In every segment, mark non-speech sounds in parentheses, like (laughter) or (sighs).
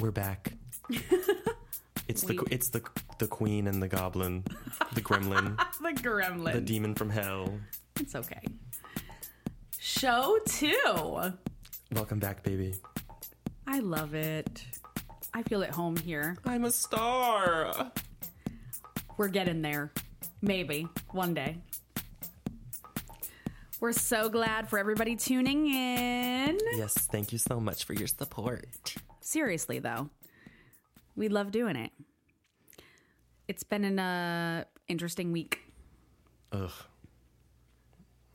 We're back. (laughs) It's the it's the the queen and the goblin, the gremlin, (laughs) the gremlin. the demon from hell. It's okay. Show two. Welcome back, baby. I love it. I feel at home here. I'm a star. We're getting there. Maybe one day. We're so glad for everybody tuning in. Yes, thank you so much for your support. Seriously, though, we love doing it. It's been an uh, interesting week, Ugh.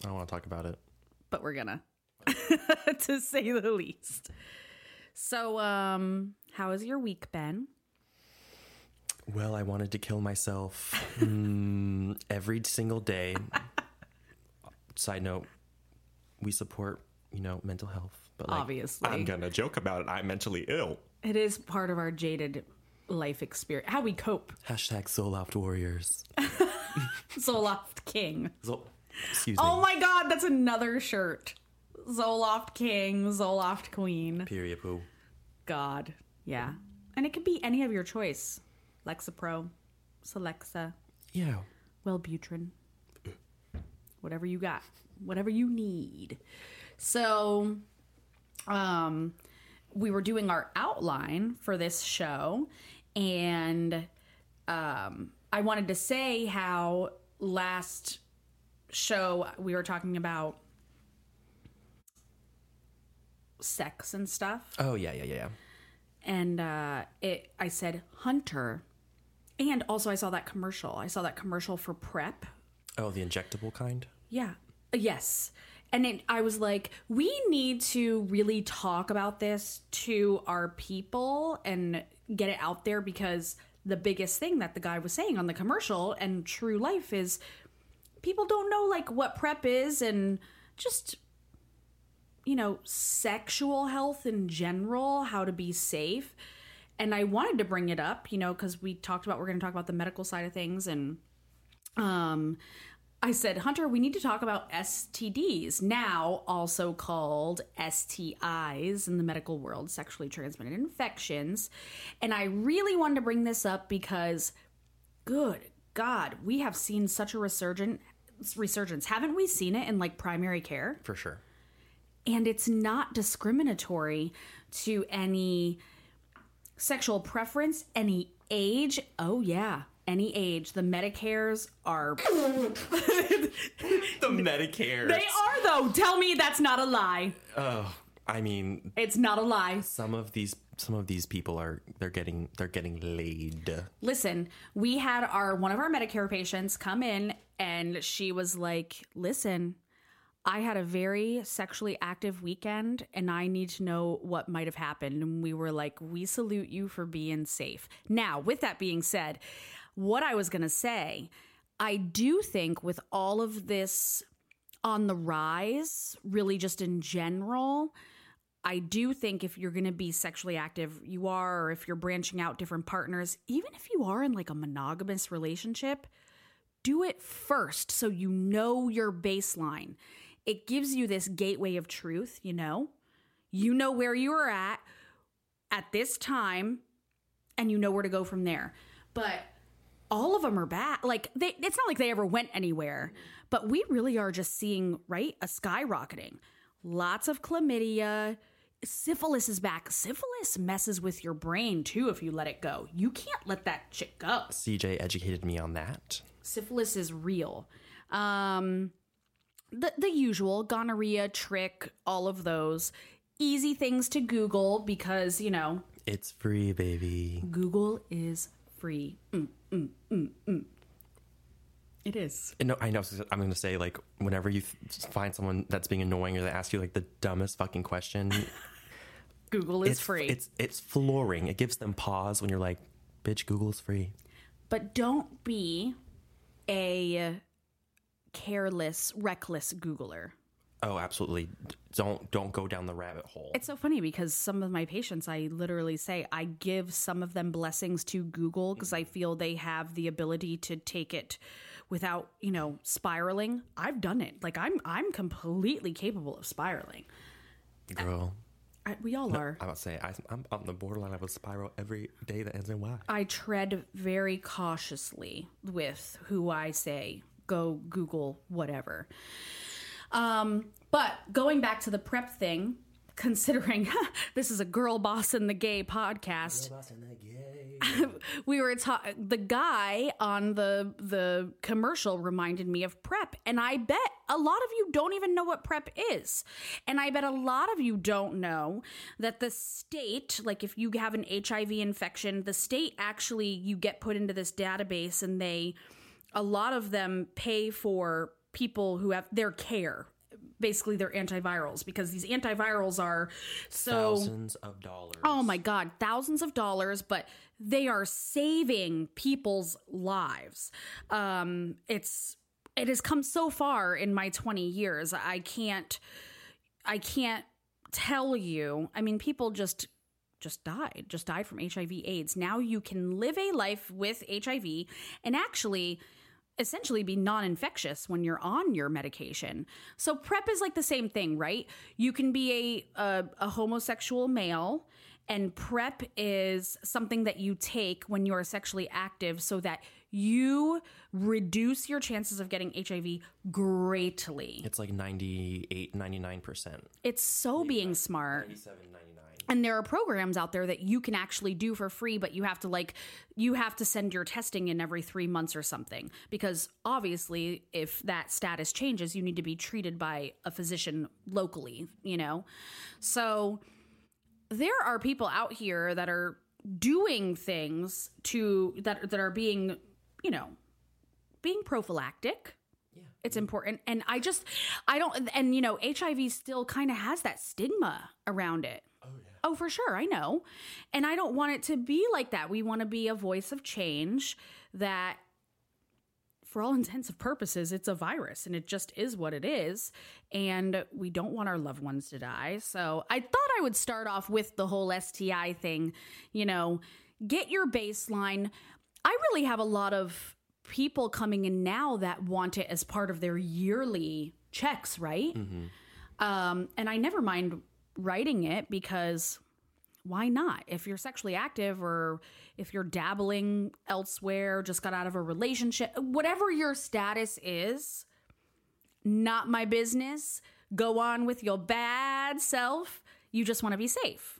I don't want to talk about it. but we're gonna, (laughs) to say the least. So, um, how has your week been? Well, I wanted to kill myself (laughs) mm, every single day. (laughs) Side note, we support, you know, mental health. But like, Obviously. I'm gonna joke about it. I'm mentally ill. It is part of our jaded life experience, how we cope. Hashtag Zoloft Warriors. (laughs) Zoloft King. Zol- Excuse oh me. Oh my god, that's another shirt. Zoloft King, Zoloft Queen. Period poo. God. Yeah. And it could be any of your choice. Lexapro, Celexa, Yeah. Wellbutrin. Whatever you got. Whatever you need. So, um, we were doing our outline for this show, and um, I wanted to say how last show we were talking about sex and stuff Oh yeah, yeah, yeah. yeah. and uh, it I said Hunter, and also I saw that commercial. I saw that commercial for Prep. Oh, the injectable kind. Yeah, yes, and it, I was like, we need to really talk about this to our people and get it out there because the biggest thing that the guy was saying on the commercial and true life is people don't know like what prep is and just you know, sexual health in general, how to be safe. And I wanted to bring it up, you know, because we talked about we're going to talk about the medical side of things, and um, I said, Hunter, we need to talk about STDs, now also called STIs in the medical world, sexually transmitted infections. And I really wanted to bring this up because, good God, we have seen such a resurgent resurgence. Haven't we seen it in like primary care? For sure. and it's not discriminatory to any sexual preference, any age. Oh yeah, any age. The Medicares are (laughs) The Medicare. they are though. Tell me that's not a lie. Oh, I mean, It's not a lie. some of these some of these people are they're getting they're getting laid. Listen, we had our one of our Medicare patients come in and she was like, "Listen, I had a very sexually active weekend and I need to know what might have happened." And we were like, "We salute you for being safe." Now, with that being said, what I was going to say, I do think with all of this on the rise, really just in general, I do think if you're going to be sexually active, you are, or if you're branching out different partners, even if you are in like a monogamous relationship, do it first so you know your baseline. It gives you this gateway of truth, you know? You know where you are at at this time and you know where to go from there. But all of them are bad. Like they it's not like they ever went anywhere, but we really are just seeing, right, a skyrocketing. Lots of chlamydia, syphilis is back. Syphilis messes with your brain too if you let it go. You can't let that shit go CJ educated me on that. syphilis is real. Um, the the usual gonorrhea, trich, all of those easy things to Google because you know It's free, baby. Google is free. Mm, mm, mm, mm. It is. No, I know. I'm going to say like whenever you th- find someone that's being annoying or they ask you like the dumbest fucking question, (laughs) Google is it's free. It's it's flooring. It gives them pause when you're like, "Bitch, Google is free." but don't be a careless, reckless Googler. Oh, absolutely. Don't don't go down the rabbit hole. It's so funny because some of my patients, I literally say, I give some of them blessings to Google because I mm-hmm. feel they have the ability to take it without, you know, spiraling. I've done it. Like I'm, I'm completely capable of spiraling. Girl, I, we all are. I'm say I, I'm on the borderline of a spiral every day that ends in Y. I tread very cautiously with who I say go Google whatever. Um, but going back to the prep thing, (laughs) considering (laughs) this is a girl boss in the gay podcast, (laughs) we were talking. The guy on the the commercial reminded me of prep, and I bet a lot of you don't even know what prep is, and I bet a lot of you don't know that the state, like if you have an HIV infection, the state actually you get put into this database, and they a lot of them pay for people who have their care basically their antivirals because these antivirals are so thousands of dollars. Oh my god, thousands of dollars, but they are saving people's lives. Um, it's it has come so far in my 20 years. I can't I can't tell you. I mean, people just just died, just died from HIV AIDS. Now you can live a life with HIV and actually essentially be non-infectious when you're on your medication. So PrEP is like the same thing, right? You can be a a, a homosexual male and PrEP is something that you take when you're sexually active so that you reduce your chances of getting HIV greatly. It's like 98, 99%. It's so being smart. 97, 99. And there are programs out there that you can actually do for free, but you have to like you have to send your testing in every 3 months or something because obviously if that status changes, you need to be treated by a physician locally, you know. So there are people out here that are doing things to that that are being, you know, being prophylactic. Yeah. It's important. And I just I don't and you know, HIV still kind of has that stigma around it. Oh. For sure, I know. And I don't want it to be like that. We want to be a voice of change that for all (laughs) intents and purposes, it's a virus and it just is what it is. And we don't want our loved ones to die. So I thought I would start off with the whole STI thing. You know, get your baseline. I really have a lot of people coming in now that want it as part of their yearly checks, right? Um, and I never mind writing it because why not? If you're sexually active or if you're dabbling elsewhere, just got out of a relationship, whatever your status is, not my business. Go on with your bad self. You just want to be safe.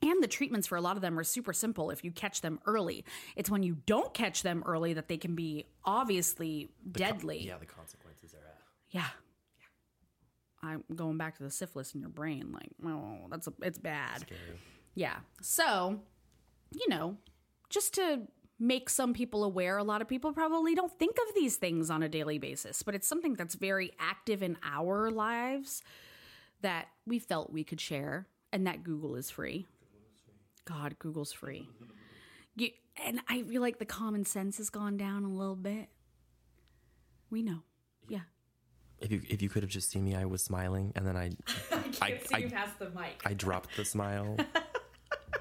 And the treatments for a lot of them are super simple if you catch them early. It's when you don't catch them early that they can be obviously deadly. Yeah, the consequences are at. Yeah. I'm going back to the syphilis in your brain. Like, oh, that's a, it's bad. Scary. Yeah. So, you know, just to make some people aware, a lot of people probably don't think of these things on a daily basis, but it's something that's very active in our lives that we felt we could share and that Google is free. God, Google's free. You, and I feel like the common sense has gone down a little bit. We know. Yeah. If you if you could have just seen me, I was smiling, and then I (laughs) I, I, past the mic. I dropped the smile. (laughs)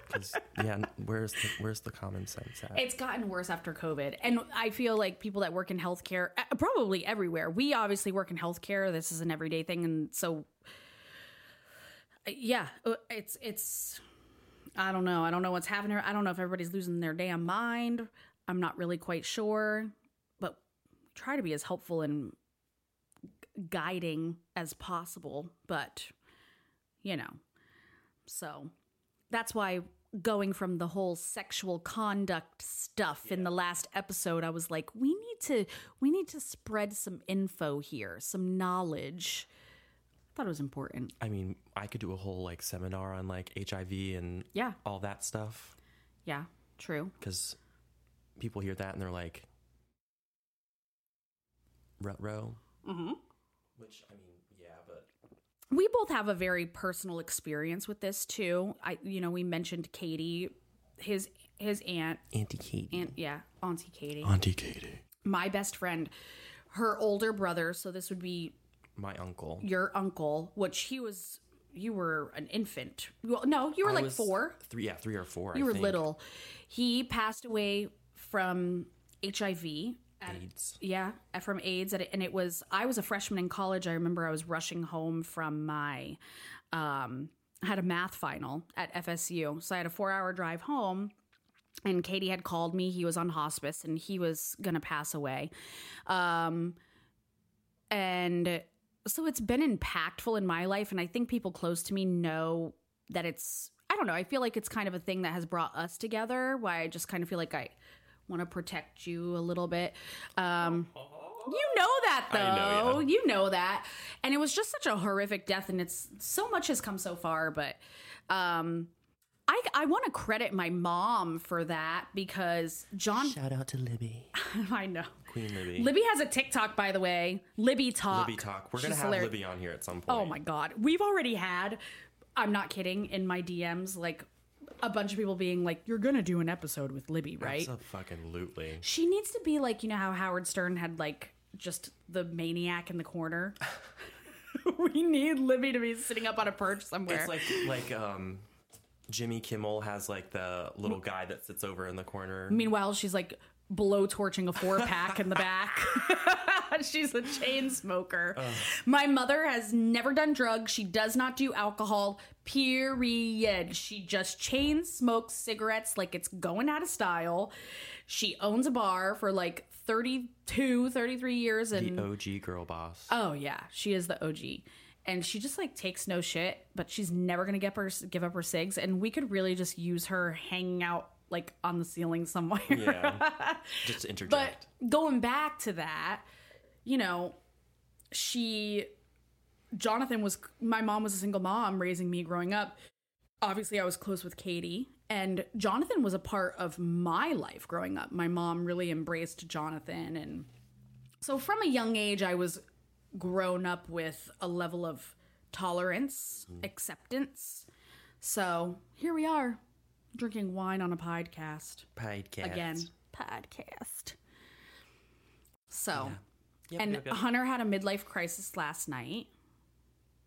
'Cause, yeah, where's the, where's the common sense at? It's gotten worse after COVID. And I feel like people that work in healthcare, uh, probably everywhere, we obviously work in healthcare. This is an everyday thing. And so, uh, yeah, uh, it's, it's, I don't know. I don't know what's happening. I don't know if everybody's losing their damn mind. I'm not really quite sure. But try to be as helpful and gu- guiding as possible. But, you know, so that's why going from the whole sexual conduct stuff in the last episode i was like we need to we need to spread some info here some knowledge. I thought it was important. I mean, I could do a whole like seminar on like HIV and yeah. all that stuff. Yeah true. Because people hear that and they're like, "Rutro," mm-hmm. Which I mean, yeah, but we both have a very personal experience with this too. I you know we mentioned katie his his aunt. Auntie Katie, aunt yeah auntie katie. Auntie Katie, my best friend her older brother so this would be my uncle. your uncle which he was you were an infant. Well no you were I like was four. three, yeah, three or four. you I were think. little. He passed away from hiv at- AIDS. yeah from aids and it was i was a freshman in college i remember i was rushing home from my um had a math final at FSU. So I had a four hour drive home. And Katie had called me. He was on hospice and he was going to pass away. Um, and so it's been impactful in my life. And I think people close to me know that it's, I don't know, I feel like it's kind of a thing that has brought us together. Why I just kind of feel like I want to protect you a little bit. Um, you know that though. Know, yeah. You know that. And it was just such a horrific death and it's so much has come so far, but um I, I want to credit my mom for that because John. Shout out to Libby. (laughs) I know. Queen Libby. Libby has a TikTok, by the way. Libby Talk. Libby Talk. We're going to have hilarious. Libby on here at some point. Oh my God. We've already had, I'm not kidding, in my DMs, like a bunch of people being like, "You're gonna do an episode with Libby, right?" Absolutely. She needs to be like, you know how Howard Stern had like just the maniac in the corner. (laughs) (laughs) we need Libby to be sitting up on a perch somewhere. It's like like um Jimmy Kimmel has like the little guy that sits over in the corner. Meanwhile, she's like blow torching a four pack in the back. (laughs) she's a chain smoker. Uh. My mother has never done drugs. She does not do alcohol. Period. She just chain smokes cigarettes like it's going out of style. She owns a bar for like 32, 33 years and the OG girl boss. Oh yeah, she is the OG. And she just like takes no shit, but she's never gonna get her give up her cigs. And we could really just use her hanging out like on the ceiling somewhere. Yeah, (laughs) just to interject. But going back to that, you know, she, Jonathan was my mom was a single mom raising me growing up. Obviously, I was close with Katie, and Jonathan was a part of my life growing up. My mom really embraced Jonathan. And so from a young age, I was grown up with a level of tolerance, mm. acceptance. So here we are, drinking wine on a podcast. Podcast. Again, podcast. So, yeah. Yep, and yep, yep. Hunter had a midlife crisis last night.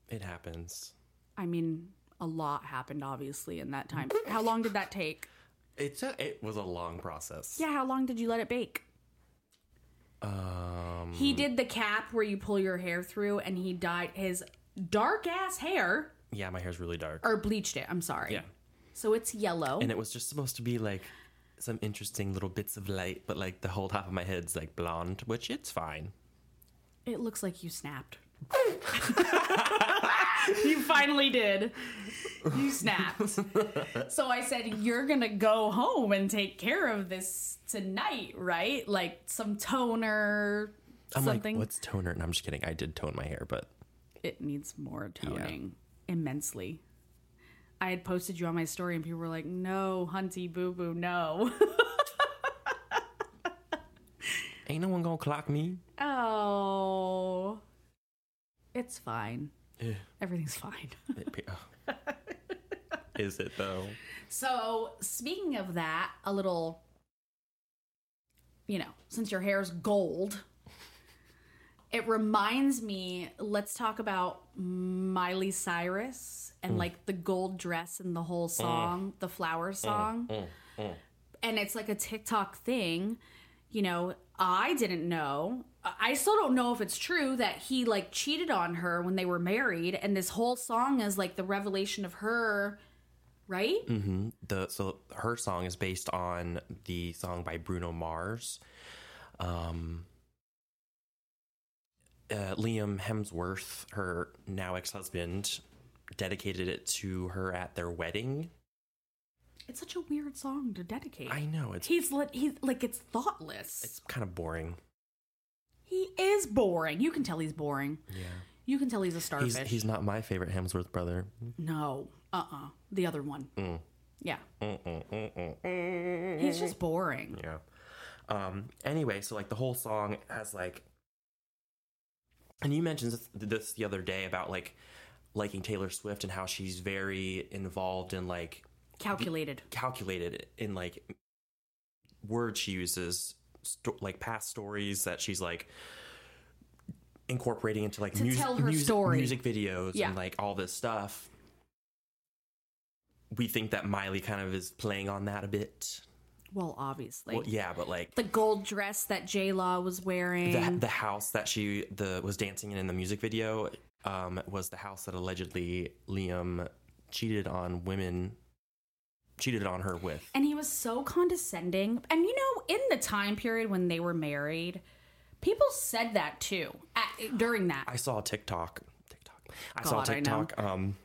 It happens. I mean, a lot happened obviously in that time. how long did that take? It's a, it was a long process. Yeah, how long did you let it bake? Um, he did the cap where you pull your hair through, and he dyed his dark ass hair. Yeah, my hair's really dark. Or bleached it. I'm sorry. Yeah. So it's yellow. And it was just supposed to be like some interesting little bits of light, but like the whole top of my head's like blonde, which it's fine. It looks like you snapped. (laughs) (laughs) you finally did. You snapped. so I said, You're going to go home and take care of this tonight, right? Like some toner, I'm something. like, What's toner? And I'm just kidding. I did tone my hair, but. It needs more toning yeah. immensely. I had posted you on my story, and people were like, No, Hunty Boo Boo, no. (laughs) Ain't no one gonna clock me. Oh. It's fine. Yeah. Everything's fine. (laughs) Oh. Is it though? So, speaking of that, a little, you know, since your hair's gold, it reminds me, let's talk about Miley Cyrus and mm. like the gold dress and the whole mm. song, mm. the flower mm. song. Mm. And it's like a TikTok thing. You know, I didn't know I still don't know if it's true that he like cheated on her when they were married, and this whole song is like the revelation of her, right? Mm-hmm. The so her song is based on the song by Bruno Mars. Um, uh, Liam Hemsworth, her now ex husband, dedicated it to her at their wedding. It's such a weird song to dedicate. I know it's he's like he's like it's thoughtless. It's kind of boring. He is boring. You can tell he's boring. Yeah. You can tell he's a starfish. He's, he's not my favorite Hemsworth brother. No. Uh uh The other one. Mm. Yeah. Mm, mm, mm, he's just boring. Yeah. Um, anyway, so like the whole song has like, and you mentioned this, this the other day about like liking Taylor Swift and how she's very involved in like calculated, calculated in like words she uses sto- like past stories that she's like incorporating into like to music, music, music, videos yeah. and like all this stuff. We think that Miley kind of is playing on that a bit. Well, obviously. Well, yeah, but like the gold dress that J Law was wearing, the, the house that she the was dancing in in the music video, um, was the house that allegedly Liam cheated on women, cheated on her with. And he was so condescending. And you know, in the time period when they were married, people said that too at, during that. I saw a TikTok. TikTok. I saw a God. TikTok. Um,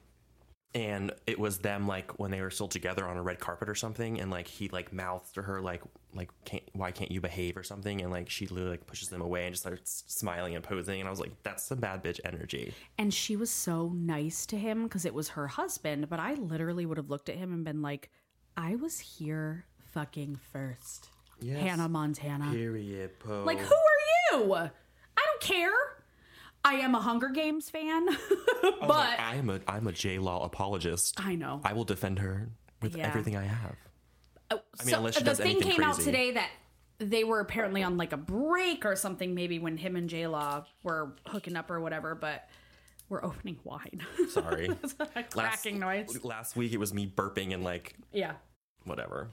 and it was them like when they were still together on a red carpet or something, and like he like mouths to her like like can't why can't you behave or something, and like she literally like pushes him away and just starts smiling and posing, and I was like that's some bad bitch energy. And she was so nice to him because it was her husband. But I literally would have looked at him and been like, I was here fucking first. Yes. Hannah Montana. Period. Like, who are you? I don't care. I am a Hunger Games fan, (laughs) oh, but Like, I'm a I'm a J Law apologist. I know. I will defend her with Yeah. everything I have. Oh, I mean, unless she the does thing anything came out today that they were apparently on like a break or something, maybe when him and J Law were hooking up or whatever. But we're opening wine. (laughs) Sorry. (laughs) It's a cracking noise. Last week it was me burping and like Yeah. whatever.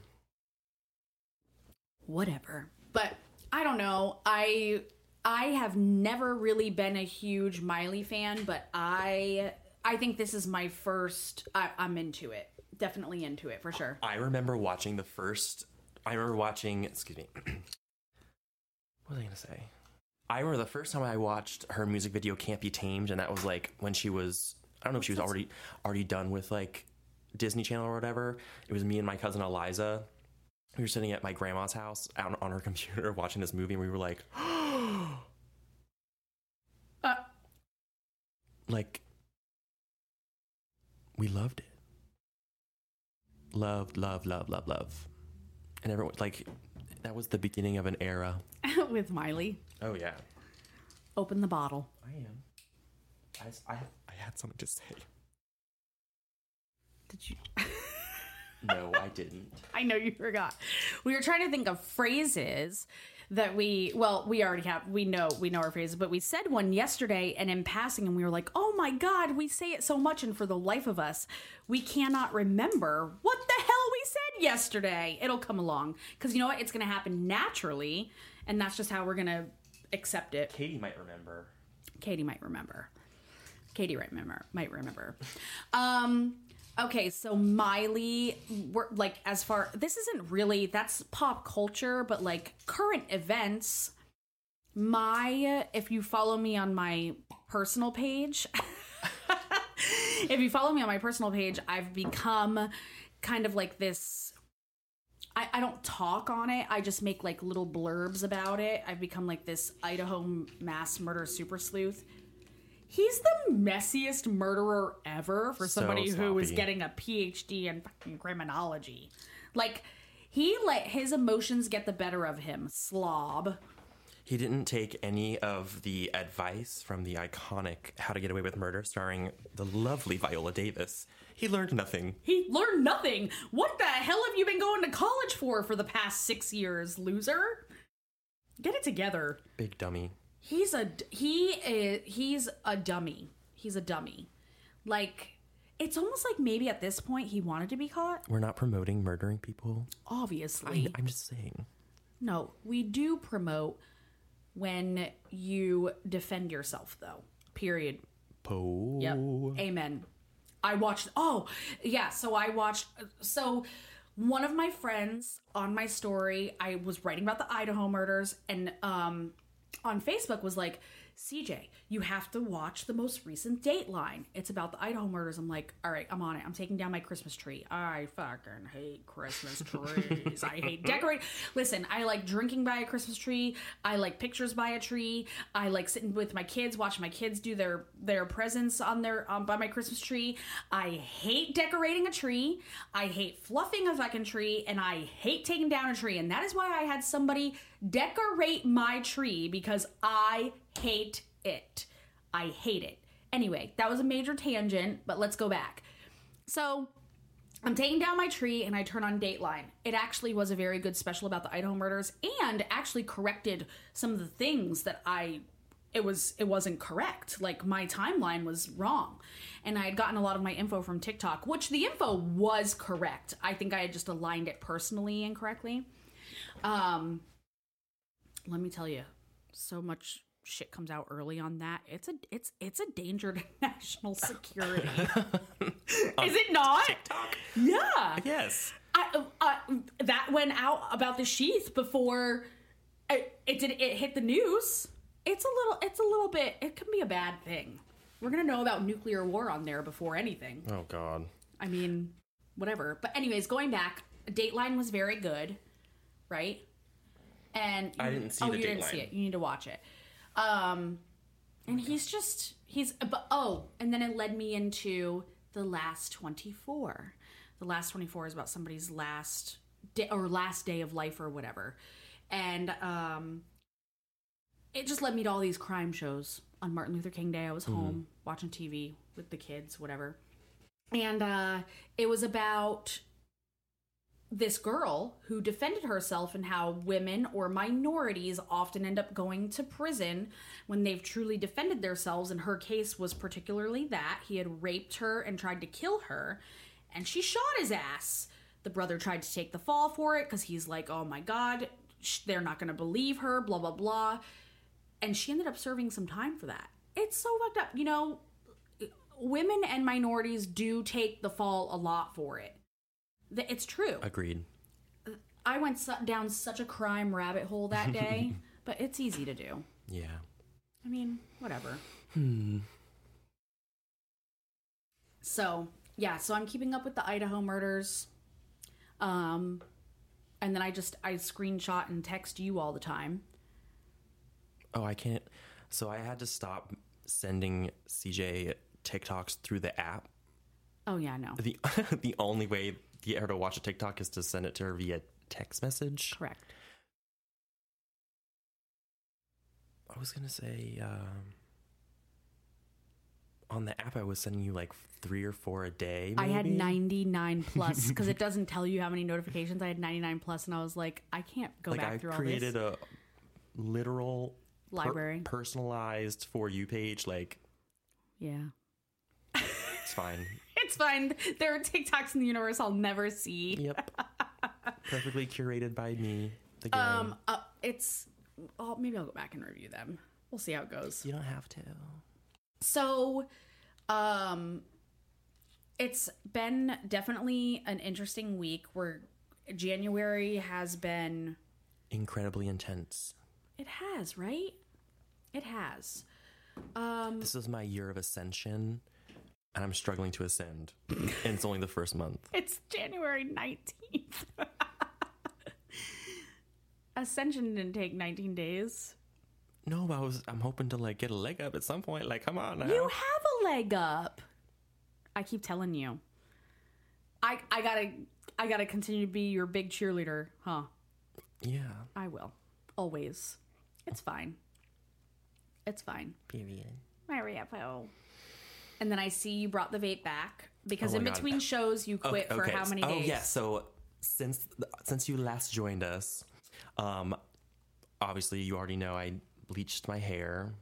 whatever. But I don't know. I I have never really been a huge Miley fan, but I I think this is my first. I, I'm into it. Definitely into it for sure. I remember watching the first. I remember watching. Excuse me. (clears throat) what was I gonna say? I remember the first time I watched her music video "Can't Be Tamed," and that was like when she was. I don't know if she was already already done with like Disney Channel or whatever. It was me and my cousin Eliza. We were sitting at my grandma's house out on her (laughs) computer watching this movie, and we were like, (gasps) Uh, like we loved it loved love love love love and everyone like that was the beginning of an era. (laughs) With Miley, oh yeah. Open the bottle. i am. I, I, I had something to say. Did you? (laughs) no i didn't. I know you forgot. We were trying to think of phrases that we well we already have we know we know our phrases but we said one yesterday and in passing and we were like oh my god we say it so much and for the life of us we cannot remember. What the hell yesterday it'll come along because you know what it's gonna happen naturally and that's just how we're gonna accept it katie might remember Katie might remember. Katie might remember. Might remember. Um. Okay, so Miley, we're, like as far this isn't really that's pop culture, but like current events. My, if you follow me on my personal page, (laughs) if you follow me on my personal page, I've become kind of like this I, I don't talk on it. I just make like little blurbs about it. I've become like this Idaho mass murder super sleuth. He's the messiest murderer ever for So somebody who is getting a PhD in fucking criminology. Like he let his emotions get the better of him. Slob. he didn't take any of the advice from the iconic how to get away with murder starring the lovely viola davis he learned nothing He learned nothing. What the hell have you been going to college for for the past six years, loser? Get it together. big dummy He's a he is he's a dummy. He's a dummy. Like it's almost like maybe at this point he wanted to be caught. we're not promoting murdering people Obviously. I, i'm just saying no, we do promote when you defend yourself though. Period. po Yep. Amen. I watched. Oh, yeah. So I watched. So one of my friends on my story, I was writing about the Idaho murders, and um, on Facebook was like, CJ, you have to watch the most recent Dateline. It's about the Idaho murders. I'm like, all right, I'm on it. I'm taking down my Christmas tree. I fucking hate Christmas (laughs) trees. I hate decorate. Listen, I like drinking by a Christmas tree. I like pictures by a tree. I like sitting with my kids, watching my kids do their their presents on their um, by my Christmas tree. I hate decorating a tree. I hate fluffing a fucking tree, and I hate taking down a tree. And that is why I had somebody decorate my tree because I hate it. I hate it. Anyway, that was a major tangent, but let's go back. So I'm taking down my tree and I turn on Dateline. It actually was a very good special about the Idaho murders and actually corrected some of the things that I it was it wasn't correct. Like my timeline was wrong. And I had gotten a lot of my info from TikTok, which the info was correct. I think I had just aligned it personally incorrectly. Um let me tell you, so much shit comes out early on that, it's a it's it's a danger to (laughs) national security. (laughs) Is it not? TikTok. Yeah. Yes. I, uh, that went out about the sheath before it, it did it hit the news. It's a little it's a little bit it can be a bad thing. We're gonna know about nuclear war on there before anything. Oh God. I mean, whatever. But anyways, going back, Dateline was very good, right? And I didn't see oh, the you didn't Dateline. see it. You need to watch it. Um, and he's just he's but oh, and then it led me into the last twenty four. The last twenty four is about somebody's last day or last day of life or whatever, and um, it just led me to all these crime shows. On Martin Luther King Day, I was home watching TV with the kids, whatever and uh, it was about this girl who defended herself and how women or minorities often end up going to prison when they've truly defended themselves. And her case was particularly that he had raped her and tried to kill her and she shot his ass. The brother tried to take the fall for it because he's like oh my god they're not going to believe her blah blah blah. And she ended up serving some time for that. It's so fucked up you know? Women and minorities do take the fall a lot for it. It's true. Agreed. I went su- down such a crime rabbit hole that (laughs) day, but it's easy to do. Yeah. I mean, whatever. Hmm. So, yeah, so I'm keeping up with the Idaho murders. Um and then I just I screenshot and text you all the time. Oh, I can't. So I had to stop sending CJ TikToks through the app. Oh yeah, no. The (laughs) the only way get her to watch a TikTok is to send it to her via text message. Correct. I was gonna say um, on the app I was sending you like three or four a day. I had 99 plus because it (laughs) doesn't tell you how many notifications. I had 99 plus, and I was like, I can't go like back I through all created this. a literal per- Library. personalized for you page. Like yeah. it's fine. It's fine. There are TikToks in the universe I'll never see. yep, (laughs) perfectly curated by me. The girl. Um, uh, it's. Oh, maybe I'll go back and review them. We'll see how it goes. you don't have to. So, um, it's been definitely an interesting week. Where January has been. Incredibly intense. It has right. It has. Um, This is my year of ascension, and I'm struggling to ascend. and it's only the first month. It's January 19th. (laughs) Ascension didn't take 19 days. No, but I was I'm hoping to like get a leg up at some point. Like, come on now. You have a leg up. I keep telling you. I I gotta I gotta continue to be your big cheerleader, huh? yeah. I will. Always. It's fine. It's fine. Period. Mary Apple. And then I see you brought the vape back because Oh in God. between shows you quit for how many days? Oh yeah. So since since you last joined us, um, obviously you already know I bleached my hair,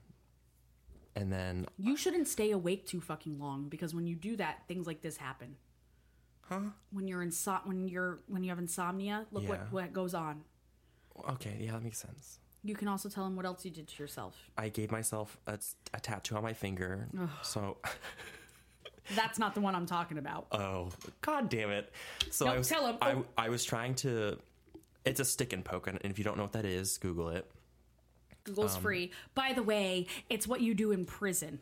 and then You shouldn't stay awake too fucking long because when you do that, things like this happen. huh? When you're inso- when you're when you have insomnia, look Yeah. what what goes on. Okay, yeah, that makes sense. You can also tell him what else you did to yourself. I gave myself a, a tattoo on my finger, so (laughs) That's not the one I'm talking about. oh god damn it! So No, I was tell 'em. I Oh. I was trying to. It's a stick and poke, and if you don't know what that is, Google it. Google's Um, free. By the way, it's what you do in prison.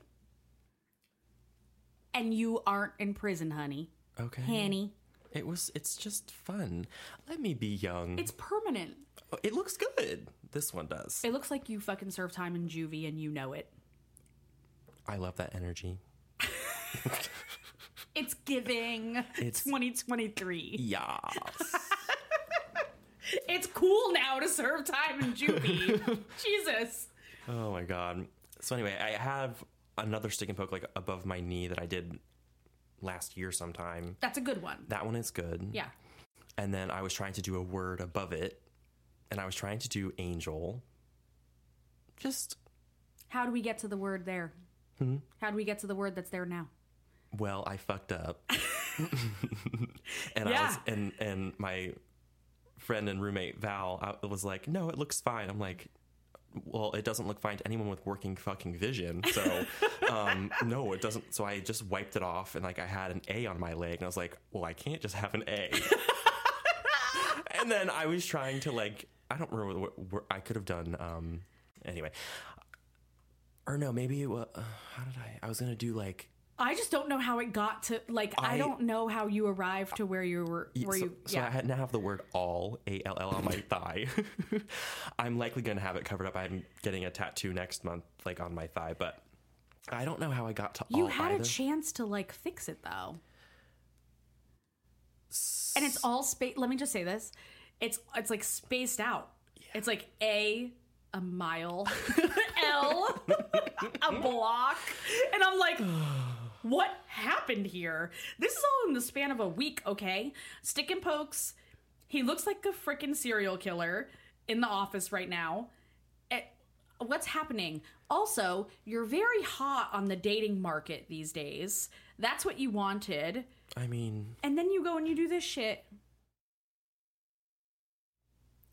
And you aren't in prison, honey. Okay. Hanny. It was. It's just fun. Let me be young. It's permanent. It looks good. This one does. It looks like you fucking served time in juvie and you know it. I love that energy. It's giving It's- 2023. Yes. It's cool now to serve time in juvie. (laughs) Jesus. oh my god. So anyway, I have another stick and poke like above my knee that I did last year sometime. That's a good one. That one is good. Yeah. And then I was trying to do a word above it, and I was trying to do angel. Just How do we get to the word there? Hmm? How do we get to the word that's there now? well, I fucked up. (laughs) and I was and and my friend and roommate Val I was like, "No, it looks fine." I'm like, well, it doesn't look fine to anyone with working fucking vision. So, (laughs) um, no, it doesn't. So I just wiped it off and like I had an A on my leg and I was like, well, I can't just have an A. (laughs) and then I was trying to like, I don't remember what, what I could have done. Um, anyway, or no, maybe it was, uh, how did I, I was going to do like, I just don't know how it got to like I, I- don't know how you arrived to where you were where so, you so. I had now have the word all A L L on my (laughs) thigh. (laughs) I'm likely going to have it covered up. I'm getting a tattoo next month, like on my thigh, but I don't know how I got to you all had either. a chance to like fix it though. And it's all space let me just say this. It's it's like spaced out. It's like A a mile, (laughs) (laughs) L a block. And I'm like (sighs) what happened here? This is all in the span of a week, okay? Stick and pokes. He looks like a freaking serial killer in the office right now. Eh, what's happening? Also, you're very hot on the dating market these days. That's what you wanted. I mean, And then you go and you do this shit.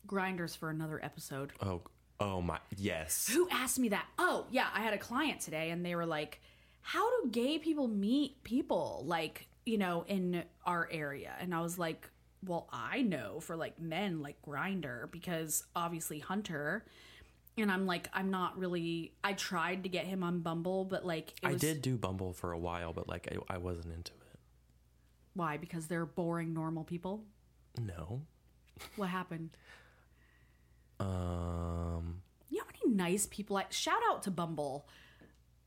Grindrs for another episode. oh, oh my, yes. Who asked me that? Oh, yeah, I had a client today and they were like, How do gay people meet people like, you know, in our area? And I was like, Well, I know for like men like Grindr because obviously Hunter. And I'm like, I'm not really. I tried to get him on Bumble, but like, it I was, did do Bumble for a while, but like I, I wasn't into it. Why? Because they're boring, normal people. No. (laughs) What happened? Um, You know how many nice people I shout out to Bumble.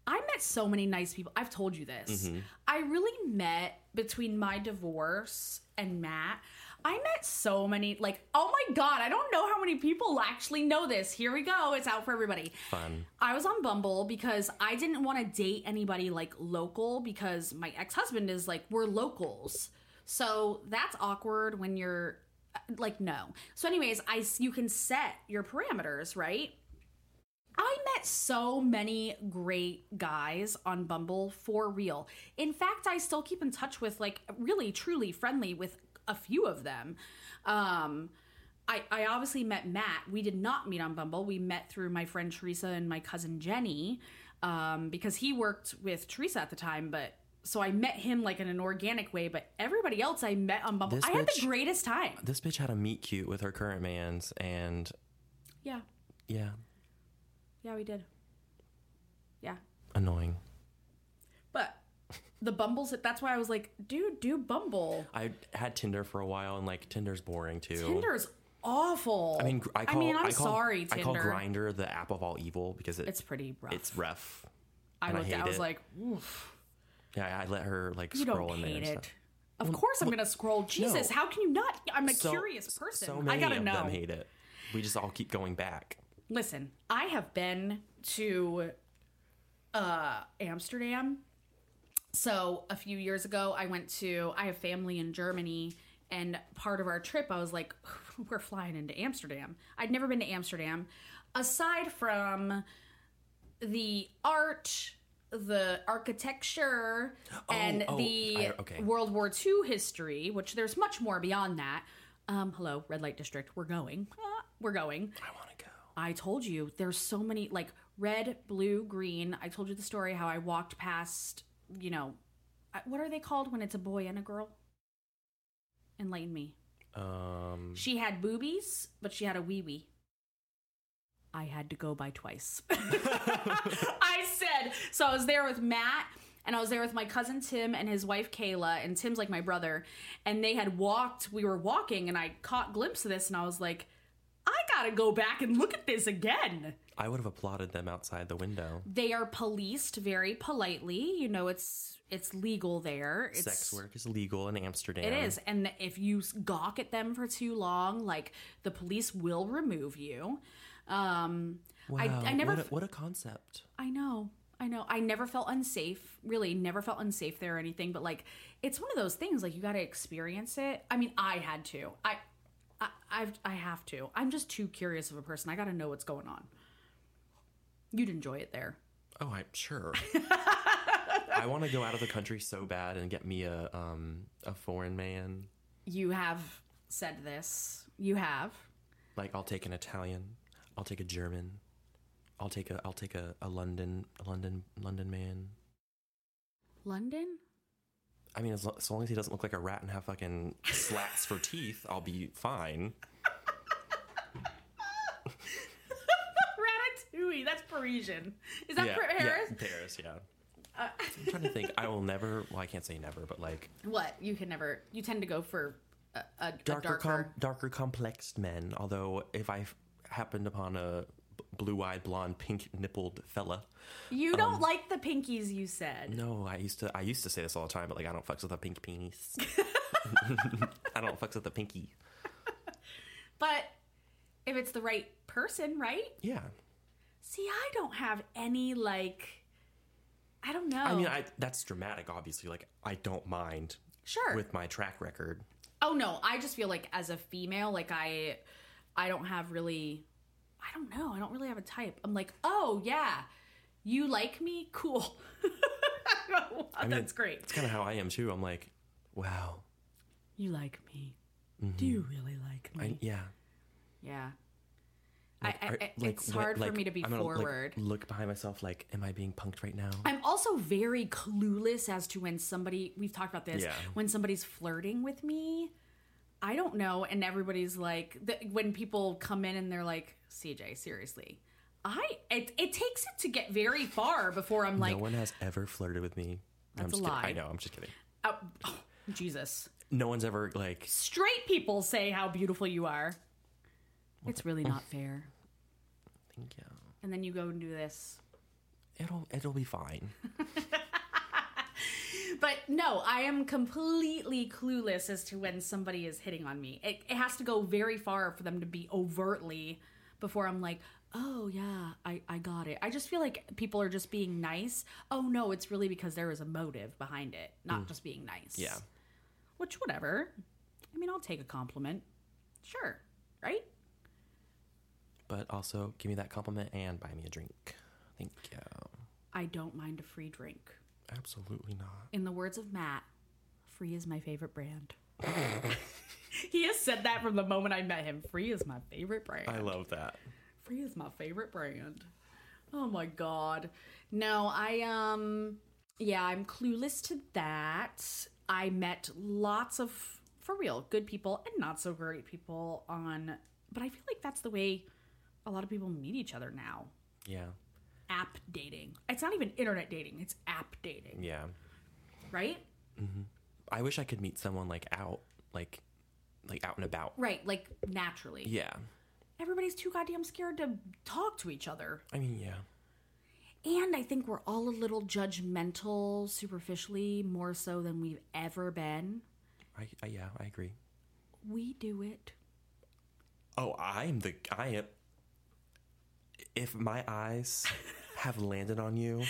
I met so many nice people. I've told you this. Mm-hmm. I really met between my divorce and Matt. I met so many like oh my god, I don't know how many people actually know this. Here we go. It's out for everybody. fun. I was on Bumble because I didn't want to date anybody like local because my ex-husband is like we're locals. So that's awkward when you're like no. So anyways, I you can set your parameters, right? I met so many great guys on Bumble for real. In fact, I still keep in touch with like really truly friendly with a few of them. Um I, I obviously met Matt. We did not meet on Bumble. We met through my friend Teresa and my cousin Jenny um, because he worked with Teresa at the time. But so I met him like in an organic way. But everybody else I met on Bumble, This I had the greatest time. This bitch had a meet cute with her current man's, and Yeah, yeah, yeah, we did. Yeah, annoying. but the Bumbles. That's why I was like, dude, do Bumble. I had Tinder for a while, and like Tinder's boring too. Tinder's awful. I mean, I, call, mean, I'm call, sorry, I call Tinder. Grindr the app of all evil because it, it's pretty rough. it's rough. I and I I was it. like, Oof, Yeah, I let her like you scroll don't in there. hate and it. stuff. Of course, I'm gonna scroll. Jesus, how can you not? I'm a So- curious person. So many I gotta of know. them hate it. We just all keep going back. Listen, I have been to uh Amsterdam. So a few years ago I went to I have family in Germany and part of our trip I was like we're flying into Amsterdam. I'd never been to Amsterdam aside from the art the architecture and oh, the I- okay. World War II history, which there's much more beyond that. Um, hello, red light district. We're going. Ah, we're going. I want to go. I told you there's so many like red, blue, green. I told you the story how I walked past, you know, what are they called when it's a boy and a girl? Enlighten me. Um, She had boobies, but she had a wee wee. I had to go by twice. (laughs) (laughs) I so I was there with Matt and I was there with my cousin Tim and his wife Kayla, and Tim's like my brother. And they had walked, we were walking, and I caught glimpse of this, and I was like, I gotta go back and look at this again. I would have applauded them outside the window. They are policed very politely. You know, it's it's legal there. It's, Sex work is legal in Amsterdam. It is, and if you gawk at them for too long, like the police will remove you. Um, Wow, I, I never, What a, what a concept. I know, I know, I never felt unsafe. Really, never felt unsafe there or anything. But like, it's one of those things. Like you got to experience it. I mean, I had to. I, I, I've, I have to. I'm just too curious of a person. I got to know what's going on. You'd enjoy it there. Oh, I'm sure. I want to go out of the country so bad and get me a um a foreign man. You have said this. You have. Like I'll take an Italian, I'll take a German, I'll take a I'll take a, a London a London London man. London? I mean, as, lo- as long as he doesn't look like a rat and have fucking slats for teeth, I'll be fine. (laughs) Ratatouille. That's Parisian. Is that yeah, Paris? yeah, Paris, yeah. Uh, I'm trying to think. I will never. Well, I can't say never, but like what? You can never. You tend to go for a, a darker, a darker. com- darker, complexed men. Although, if I happened upon a b- blue-eyed, blonde, pink-nippled fella, you don't um, like the pinkies. You said. no, I used to. I used to say this all the time, but like I don't fucks with a pink penis. (laughs) (laughs) I don't fucks with a pinky. But if it's the right person, right? Yeah. See, I don't have any like. I don't know. I mean, I that's dramatic. Obviously, like I don't mind sure. with my track record. oh no, I just feel like as a female, like I, I don't have really. I don't know. I don't really have a type. I'm like, oh yeah, you like me? Cool. (laughs) I mean, That's great. It's kind of how I am too. I'm like, wow. You like me? Mm-hmm. Do you really like me? I, yeah. yeah. Like, I, I, I- like, it's what- hard for me to be I'm gonna, like, forward. look behind myself, like, am I being punked right now? I'm also very clueless as to when somebody we've talked about this Yeah. when somebody's flirting with me. I don't know, and everybody's like, the, when people come in and they're like, "CJ, seriously." I it, it takes it to get very far before I'm like, no one has ever flirted with me. I'm That's a just kidding. lie. I know. I'm just kidding. oh, oh, Jesus. No one's ever like. Straight people say how beautiful you are. It's really (laughs) not fair. Thank you. And then you go and do this. It'll it'll be fine. (laughs) But no, I am completely clueless as to when somebody is hitting on me. It, it has to go very far for them to be overtly before I'm like, oh yeah, I, I got it. I just feel like people are just being nice. Oh no, it's really because there is a motive behind it, not mm. just being nice. Yeah. Which, whatever. I mean, I'll take a compliment. Sure. Right? But also, give me that compliment and buy me a drink. Thank you. I don't mind a free drink. Absolutely not. In the words of Matt, free is my favorite brand. (laughs) he has said that from the moment I met him. Free is my favorite brand. I love that. Free is my favorite brand. Oh my god. No, I um yeah, I'm clueless to that. I met lots of for real good people and not so great people on but I feel like that's the way a lot of people meet each other now. Yeah. App dating. It's not even internet dating, it's app dating, Yeah. right? I wish I could meet someone like out, like, like out and about. Right, like naturally. Yeah. Everybody's too goddamn scared to talk to each other. I mean, yeah. And I think we're all a little judgmental superficially, more so than we've ever been. I, I yeah, I agree. We do it. Oh, I'm the I am. If my eyes have landed on you,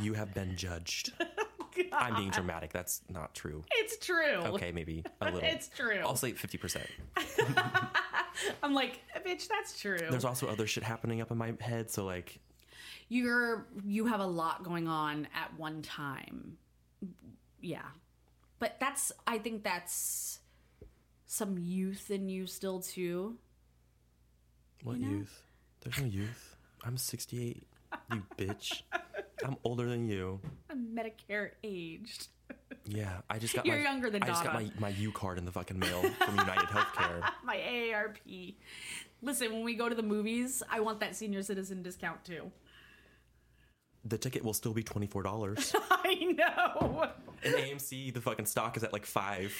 you have been judged. (laughs) (laughs) I'm being dramatic. That's not true. It's true. Okay, maybe a little. (laughs) It's true. I'll say fifty percent. (laughs) I'm like, bitch, that's true. There's also other shit happening up in my head, so like, You're you have a lot going on at one time. Yeah. But that's I think that's some youth in you still too. what You know? youth? There's no youth. I'm 68. You bitch. I'm older than you. I'm Medicare aged. Yeah, I just got You're my. younger than I just got my my U card in the fucking mail from United Healthcare. (laughs) My AARP. Listen, when we go to the movies, I want that senior citizen discount too. The ticket will still be twenty four dollars. (laughs) I know. In AMC, the fucking stock is at like five.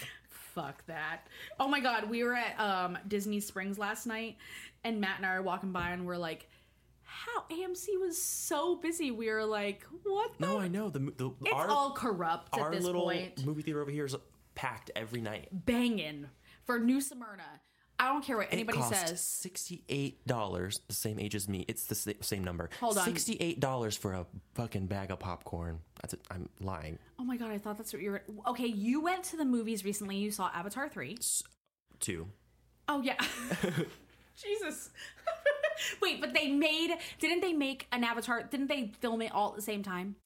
Fuck that. Oh my god, we were at um, Disney Springs last night, and Matt and I are walking by, and we're like, "How AMC was so busy." We were like, "What?" The? No, I know the the It's our all corrupt at our this little point. movie theater over here is packed every night. Banging for New Smyrna. I don't care what anybody says. sixty eight dollars, the same age as me. It's the same number. Hold on. sixty eight dollars for a fucking bag of popcorn. That's it. I'm lying. Oh my god, I thought that's what you were. Okay, you went to the movies recently. You saw Avatar three. Two. Oh yeah. (laughs) (laughs) Jesus. (laughs) (laughs) Wait, but they made didn't they make an Avatar? Didn't they film it all at the same time?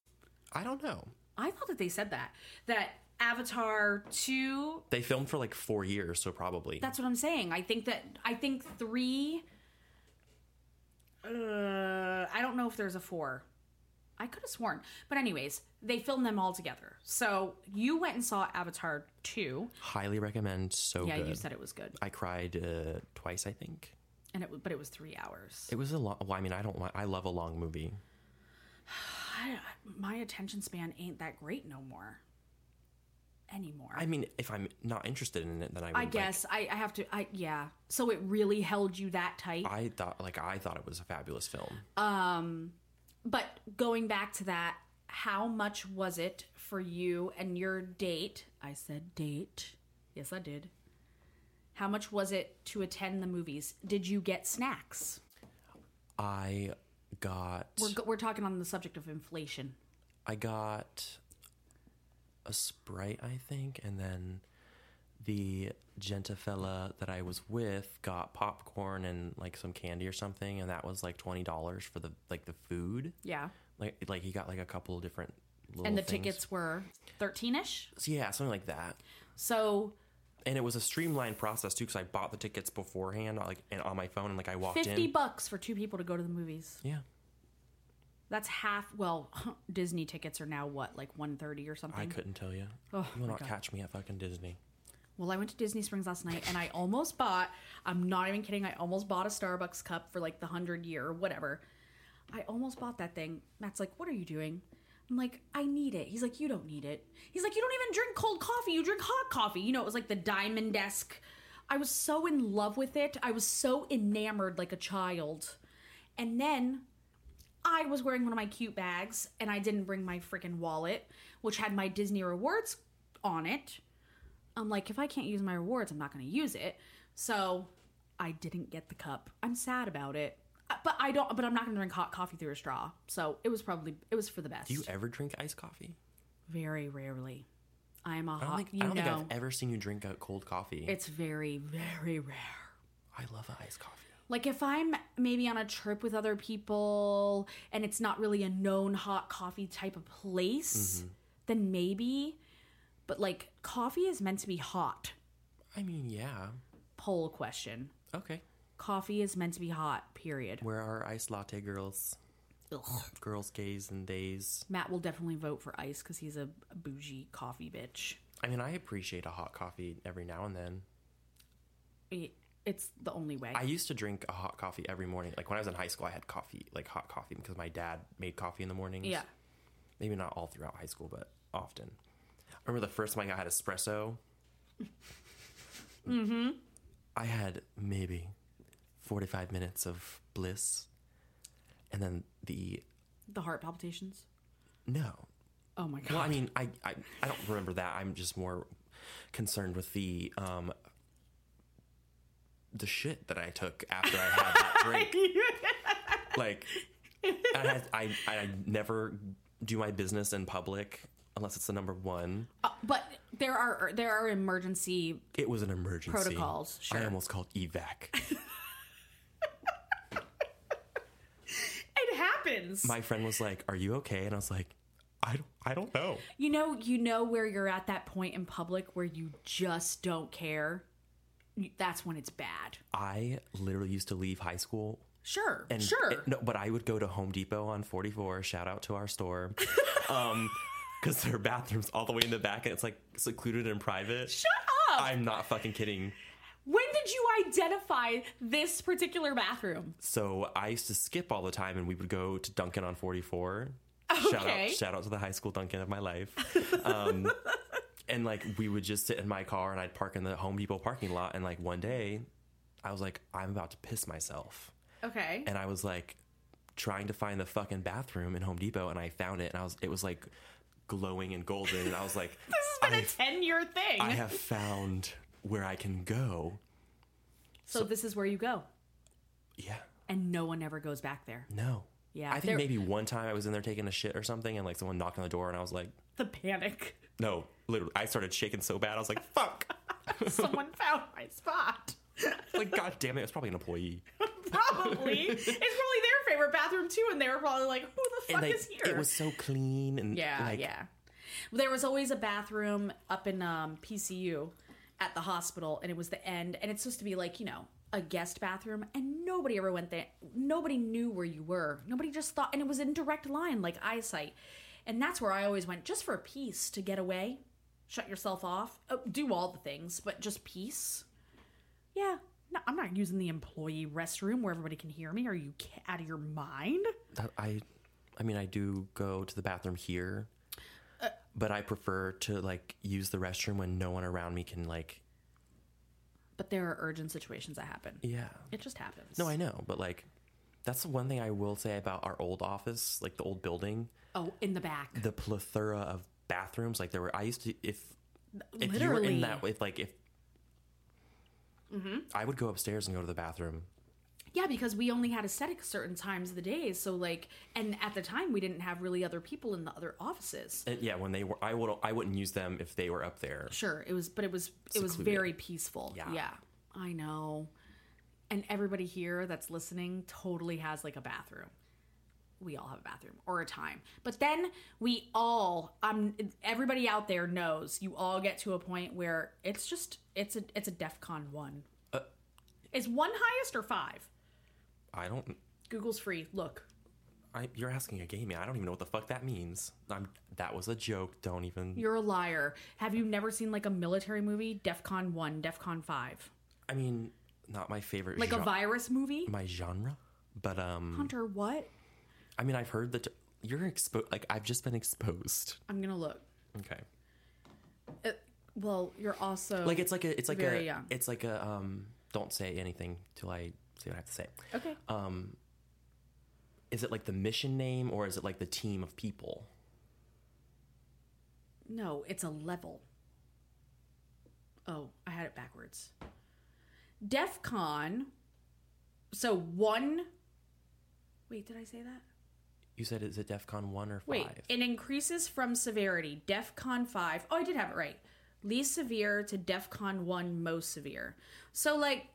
I don't know. I thought that they said that. That Avatar 2, They filmed for like four years, so probably. that's what I'm saying. I think that I think 3 Uh, I don't know if there's a four. I could have sworn. But, anyways, they filmed them all together. So you went and saw Avatar 2. Highly recommend. So Yeah, good. you said it was good. I cried uh, twice, I think. And it, But it was three hours. It was a long. Well, I mean, I don't. I love a long movie. (sighs) I, my attention span ain't that great no more. Anymore. I mean, if I'm not interested in it, then I. Would, I like- guess I, I have to. I yeah. So it really held you that tight. I thought, like, I thought it was a fabulous film. Um, but going back to that, how much was it for you and your date? I said date. Yes, I did. How much was it to attend the movies? Did you get snacks? I got. We're, we're talking on the subject of inflation. I got a sprite, I think, and then the genta fella that I was with got popcorn and like some candy or something, and that was like twenty dollars for the like the food. Yeah. Like like he got like a couple of different. Little And the things. tickets were 13ish. So, yeah, something like that. So And it was a streamlined process too, because I bought the tickets beforehand, like and on my phone, and like I walked 50 in. bucks for two people to go to the movies. Yeah, That's half. Well, (laughs) Disney tickets are now what, like 130 or something? I couldn't tell you. Oh, you will not God. catch me at fucking Disney. Well, I went to Disney Springs last night and I almost bought, I'm not even kidding, I almost bought a Starbucks cup for like the 100 year or whatever. I almost bought that thing. Matt's like, What are you doing? I'm like, I need it. He's like, You don't need it. He's like, You don't even drink cold coffee. You drink hot coffee. You know, it was like the diamond desk. I was so in love with it. I was so enamored like a child. And then I was wearing one of my cute bags and I didn't bring my freaking wallet, which had my Disney rewards on it. I'm like, if I can't use my rewards, I'm not going to use it. So I didn't get the cup. I'm sad about it. But I don't. But I'm not going to drink hot coffee through a straw. So it was probably it was for the best. Do you ever drink iced coffee? Very rarely. I am a I hot. think, I don't think I've ever seen you drink a cold coffee. it's very very rare. I love an iced coffee. Like if I'm maybe on a trip with other people and it's not really a known hot coffee type of place, Mm-hmm. then maybe. But like coffee is meant to be hot. I mean, yeah. Poll question. Okay. Coffee is meant to be hot, period. Where are iced latte girls? Ugh. Girls, gays, and days. Matt will definitely vote for ice because he's a, bougie coffee bitch. I mean, I appreciate a hot coffee every now and then. It, it's the only way. I used to drink a hot coffee every morning. Like when I was in high school, I had coffee, like hot coffee, because my dad made coffee in the mornings. yeah. Maybe not all throughout high school, but often. I remember the first time I had espresso. (laughs) mm-hmm. I had maybe 45 minutes of bliss. And then the. The heart palpitations. No. Oh my god. Well, I mean, I, I, I don't remember that. I'm just more concerned with the. um the shit that I took after I had that (laughs) drink. (laughs) like I, had, I I never do my business in public unless it's the number one. Uh, but there are there are emergency. It was an emergency. Protocols, I almost called evac. (laughs) happens. my friend was like, "Are you okay?" And I was like, "I don't I don't know." you know, you know where you're at that point in public where you just don't care. That's when it's bad. I literally used to leave high school Sure, and sure. it- no, but I would go to Home Depot on 44. Shout out to our store. (laughs) um because their bathrooms all the way in the back and it's like secluded and private. Shut up. I'm not fucking kidding. When did you identify this particular bathroom? So I used to skip all the time, and we would go to Dunkin' on 44. Shout Okay. out, shout out to the high school Dunkin' of my life. Um, (laughs) and like we would just sit in my car, and I'd park in the Home Depot parking lot. And like one day, I was like, I'm about to piss myself, Okay. and I was like trying to find the fucking bathroom in Home Depot, and I found it, and I was it was like glowing and golden, and I was like, (laughs) this has been a ten year thing. I have found where I can go. so, this is where you go, Yeah. and no one ever goes back there. No. Yeah, I think maybe one time I was in there taking a shit or something, and like someone knocked on the door, and I was like, The panic. no, literally, I started shaking so bad, I was like, (laughs) fuck. Someone (laughs) found my spot. like, god damn it, it's probably an employee. (laughs) Probably. it's probably their favorite bathroom too, and they were probably like, "Who the fuck like, is here?" it was so clean and Yeah, like, yeah. There was always a bathroom up in um, PCU at the hospital, and it was the end, and it's supposed to be like you know a guest bathroom and nobody ever went there. Nobody knew where you were. Nobody just thought, and it was in direct line, like eyesight. And that's where I always went, just for peace to get away, shut yourself off, uh, do all the things, but just peace. Yeah, no, I'm not using the employee restroom where everybody can hear me. Are you out of your mind? I, I mean, I do go to the bathroom here, but I prefer to like use the restroom when no one around me can like. But there are urgent situations that happen. Yeah. It just happens. No, I know, but like, that's the one thing I will say about our old office, like the old building, oh, in the back. the plethora of bathrooms. Like there were, I used to if if you were in that, if like if. Mm-hmm. I would go upstairs and go to the bathroom. Yeah, because we only had a set at certain times of the day. So like, and at the time we didn't have really other people in the other offices. And yeah, when they were, I would, I wouldn't use them if they were up there. Sure, it was, but it was, it was very peaceful. Yeah. yeah, I know. And everybody here that's listening totally has like a bathroom. We all have a bathroom or a time, but then we all, um, everybody out there knows you all get to a point where it's just, it's a, it's a DefCon one. Uh, Is one highest or five? I don't. Google's free. Look, I, you're asking a gay man. I don't even know what the fuck that means. I'm, that was a joke. Don't even. You're a liar. Have you never seen like a military movie? DEFCON 1, DEFCON 5. I mean, not my favorite. Like a virus movie? my genre, but um, Hunter, what? I mean, I've heard that you're exposed. Like I've just been exposed. I'm going to look. Okay. Uh, well, you're also. Like it's like a, it's like a, young. it's like a um. Don't say anything till I what I have to say. Okay. Um. Is it like the mission name or is it like the team of people? No, it's a level. Oh, I had it backwards. DEFCON. So one. Wait, did I say that? You said is it DefCon one or five? Wait, it increases from severity. DEFCON 5. Oh, I did have it right. Least severe to DEFCON 1 most severe. So, like,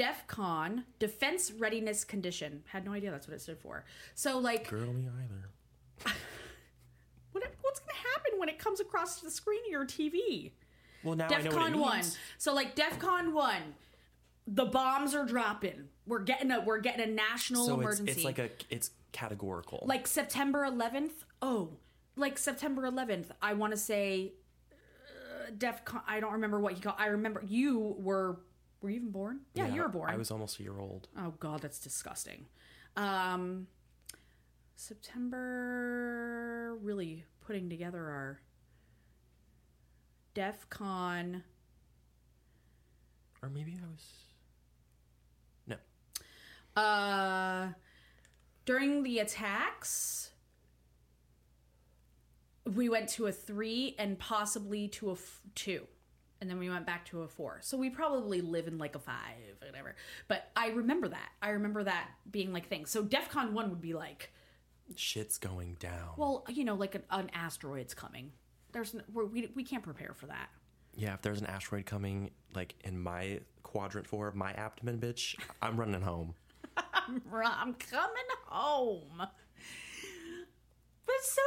DEFCON, Defense Readiness Condition. Had no idea that's what it stood for. So, like, Girl, me either. (laughs) what, what's going to happen when it comes across the screen of your TV? Well, now I know what it DEFCON 1. means. So, like, DEFCON 1. The bombs are dropping. We're getting a we're getting a national So emergency. it's like a it's categorical. like September 11th. Oh, like September 11th. I want to say uh, DEFCON. I don't remember what you call. I remember you were. Were you even born? Yeah, you were born. I was almost a year old. Oh God, that's disgusting. Um, September. Really putting together our DEFCON. Or maybe I was. No. Uh, during the attacks, we went to a three and possibly to a f- two. And then we went back to a four. So we probably live in like a five, whatever. But I remember that. I remember that being like things. So DEFCON 1 would be like, Shit's going down. well, you know, like an, an asteroid's coming. There's n- we're, we we can't prepare for that. yeah, if there's an asteroid coming, like in my quadrant four of my abdomen, bitch, I'm running home. (laughs) I'm coming home. But it's so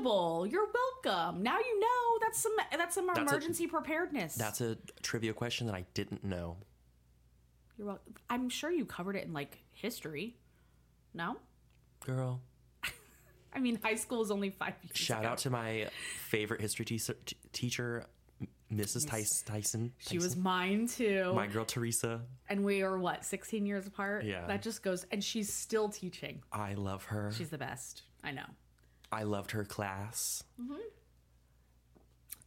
knowledgeable. You're welcome. Now you know that's some that's some That's a- emergency preparedness. That's a trivia question that I didn't know. You're welcome. I'm sure you covered it in like history. No, Girl, (laughs) I mean high school is only five years. shout ago. out to my favorite history teacher, t- teacher Mrs. Tyson. Tyson. She was mine too. my girl Teresa. and we are what 16 years apart. Yeah. that just goes. And she's still teaching. I love her. She's the best. I know I loved her class. Mm-hmm.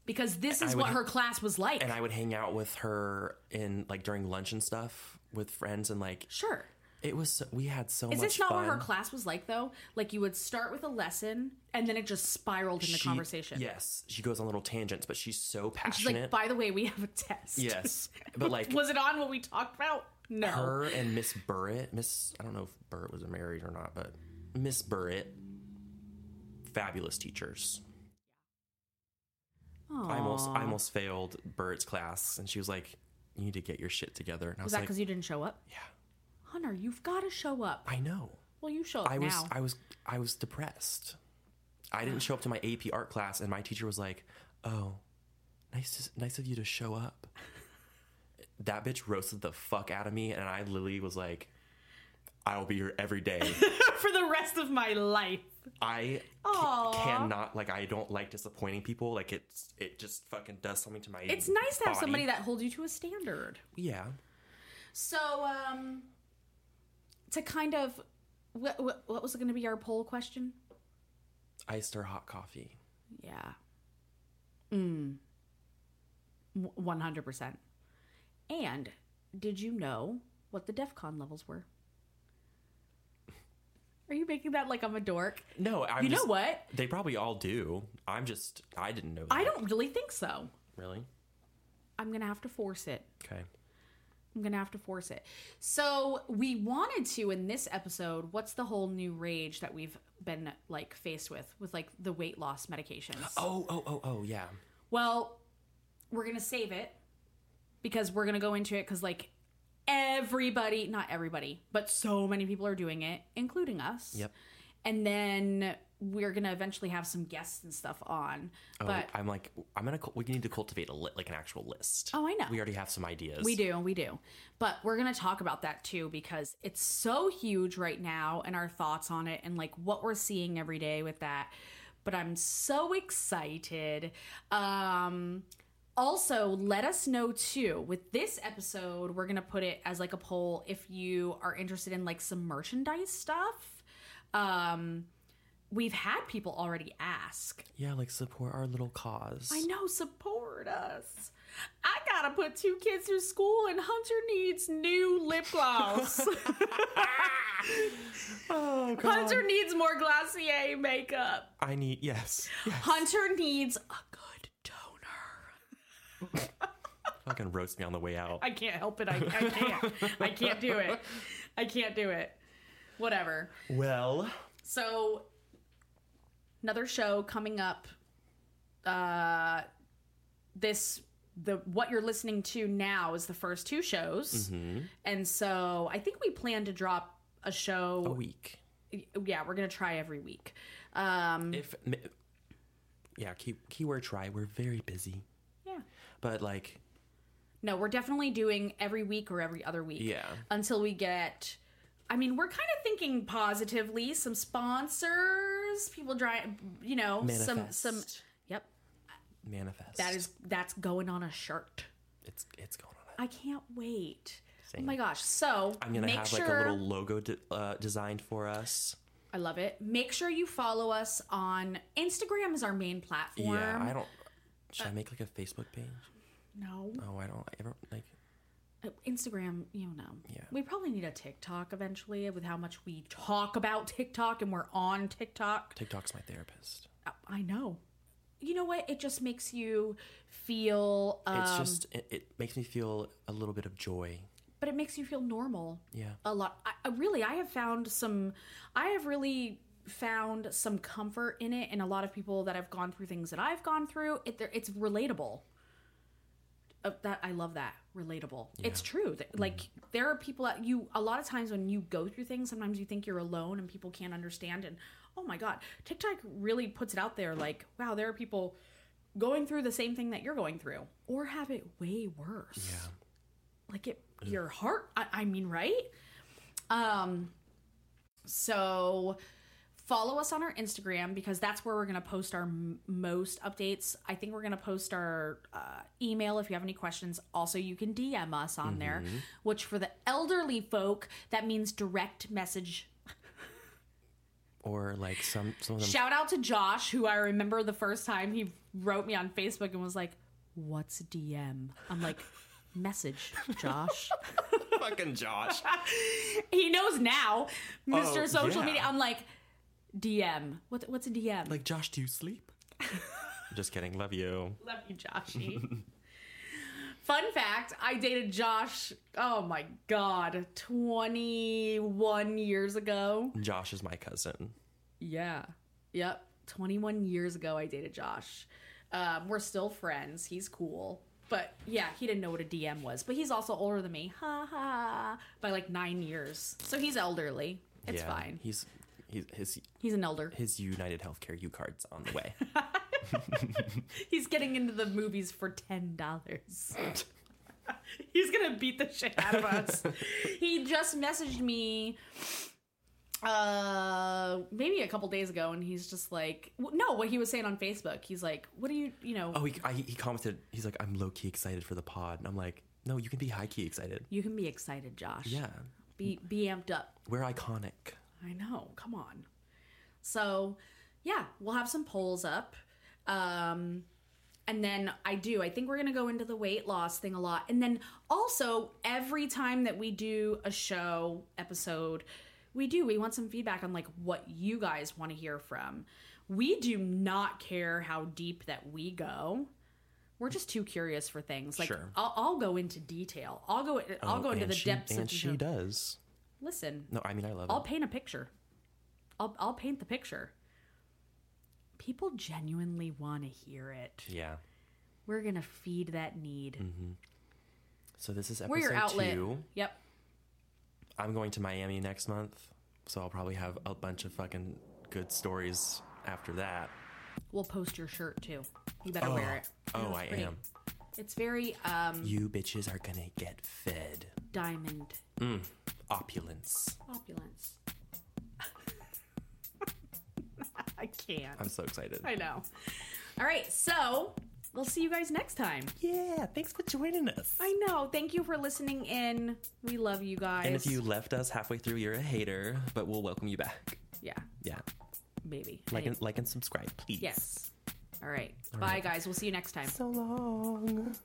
because this is would what ha- her class was like. And I would hang out with her in like during lunch and stuff with friends and like sure. it was so, we had so much. Is much this not fun. what her class was like though? Like you would start with a lesson and then it just spiraled into She- conversation. Yes, she goes on little tangents, but she's so passionate She's passionate. like, by the way, we have a test. Yes, (laughs) but like was it on what we talked about? No. her and Miss Burritt, Miss I don't know if Burritt was married or not, but Miss Burritt, fabulous teachers. I almost I almost failed Burritt's class, and she was like, "You need to get your shit together." And I was was that like, because you didn't show up? "Yeah, Hunter, you've got to show up. I know." Well, you show up I was now. I was I was depressed. I didn't show up to my AP art class, and my teacher was like, "Oh, nice to, nice of you to show up." (laughs) that bitch roasted the fuck out of me, and I literally was like, I will be here every day. (laughs) For the rest of my life. I cannot like I don't like disappointing people. Like it's it just fucking does something to my. It's nice to have somebody that holds you to a standard. Yeah. So, um, to kind of, what, what, what was it going to be our poll question? Iced or hot coffee. Yeah. Mm. One hundred percent. And did you know what the DEF CON levels were? Are you making that like I'm a dork? No, I'm You know just- what? They probably all do. I'm just I didn't know. That. I don't really think so. really. I'm gonna have to force it. Okay. I'm gonna have to force it. So we wanted to in this episode. What's the whole new rage that we've been like faced with with like the weight loss medications? Oh oh oh oh yeah. Well, we're gonna save it because we're gonna go into it because like everybody, not everybody, but so many people are doing it, including us. Yep. And then we're gonna eventually have some guests and stuff on. Oh, but I'm like I'm gonna. We need to cultivate a li- like an actual list. Oh, I know. We already have some ideas. We do, we do. But we're going to talk about that too because it's so huge right now and our thoughts on it and like what we're seeing every day with that. But I'm so excited. Um also, let us know too. With this episode, we're going to put it as like a poll if you are interested in like some merchandise stuff. Um we've had people already ask Yeah, like support our little cause. I know, support us. I gotta put two kids through school, and Hunter needs new lip gloss. (laughs) (laughs) Oh god. Hunter needs more Glossier makeup. I need yes. yes. Hunter needs a. (laughs) Fucking roast me on the way out. I can't help it. I, I can't. I can't do it. I can't do it. Whatever. Well, So, another show coming up. Uh, this the what you're listening to now is the first two shows, Mm-hmm. and so I think we plan to drop a show. a week. Yeah, we're gonna try every week. Um, If m- yeah, key, keyword try. We're very busy, yeah. But like No, we're definitely doing every week or every other week. Yeah. Until we get. I mean, we're kind of thinking positively. Some sponsors, people try, you know, some manifest. some. Yep, manifest. that is that's going on a shirt. it's it's going on. I can't wait. Same. Oh my gosh! So I'm gonna make have sure like a little logo de- uh, designed for us. I love it. Make sure you follow us on Instagram is our main platform. Yeah, I don't. Should I make like a Facebook page? no Oh, I don't. I don't like. Uh, Instagram. You know. Yeah. We probably need a TikTok eventually with how much we talk about TikTok and we're on TikTok. TikTok's my therapist. Uh, I know. You know what? It just makes you feel. Um, It's just it, it makes me feel a little bit of joy. but it makes you feel normal. Yeah. a lot. I really, I have found some. I have really found some comfort in it, and a lot of people that have gone through things that I've gone through. It, it's relatable. Uh, that I love that relatable. It's true. That, Like there are people that you. A lot of times when you go through things, sometimes you think you're alone and people can't understand. And oh my god, TikTok really puts it out there. Like wow, there are people going through the same thing that you're going through, or have it way worse Yeah. like it your heart I, I mean right um so follow us on our instagram because that's where we're going to post our m- most updates i think we're going to post our uh, email if you have any questions also you can dm us on there which for the elderly folk that means direct message Or like some some of them. shout out to josh who i remember the first time he wrote me on facebook and was like what's dm i'm like message josh (laughs) fucking Josh. (laughs) he knows now, Mr. Oh, Social yeah. Media. I'm like, DM. What, what's a DM? Like Josh, do you sleep? (laughs) Just kidding. Love you. love you, Joshy. (laughs) Fun fact: I dated Josh. Oh my god, 21 years ago. Josh is my cousin. Yeah. Yep. 21 years ago, I dated Josh. Um, we're still friends. He's cool. But yeah, he didn't know what a DM was. But he's also older than me. Ha ha. By like nine years. So he's elderly. It's yeah, fine. He's he's his He's an elder. his United Healthcare U card's on the way. (laughs) (laughs) He's getting into the movies for ten dollars. (laughs) He's gonna beat the shit out of us. he just messaged me uh maybe a couple days ago and he's just like no what he was saying on facebook he's like what do you you know Oh, he, I, he commented. He's like, I'm low key excited for the pod, and I'm like, no, you can be high key excited. you can be excited josh Yeah, be be amped up we're iconic. I know. Come on. So, yeah, we'll have some polls up. Um, and then I do. I think we're going to go into the weight loss thing a lot. And then also, every time that we do a show episode, we do. We want some feedback on like what you guys want to hear from. We do not care how deep that we go. We're just too curious for things. Like Sure. I'll, I'll go into detail. I'll go. I'll Oh, go into and the she- depths and of she does. Listen, No, I mean, I love it. I'll it. paint a picture. I'll I'll paint the picture. People genuinely want to hear it. Yeah. We're gonna feed that need. So this is We're episode your outlet. two. Yep. I'm going to Miami next month, so I'll probably have a bunch of fucking good stories after that. We'll post your shirt too. You better wear it. Oh, I pretty. am. It's very um You bitches are gonna get fed. diamond Opulence. opulence. (laughs) I can't. I'm so excited. I know. All right, so we'll see you guys next time. Yeah, thanks for joining us. I know. Thank you for listening in. We love you guys. And if you left us halfway through, you're a hater, but we'll welcome you back. yeah, Yeah. maybe. Like and like and subscribe, please. Yes. All right. Bye, guys. We'll see you next time. So long.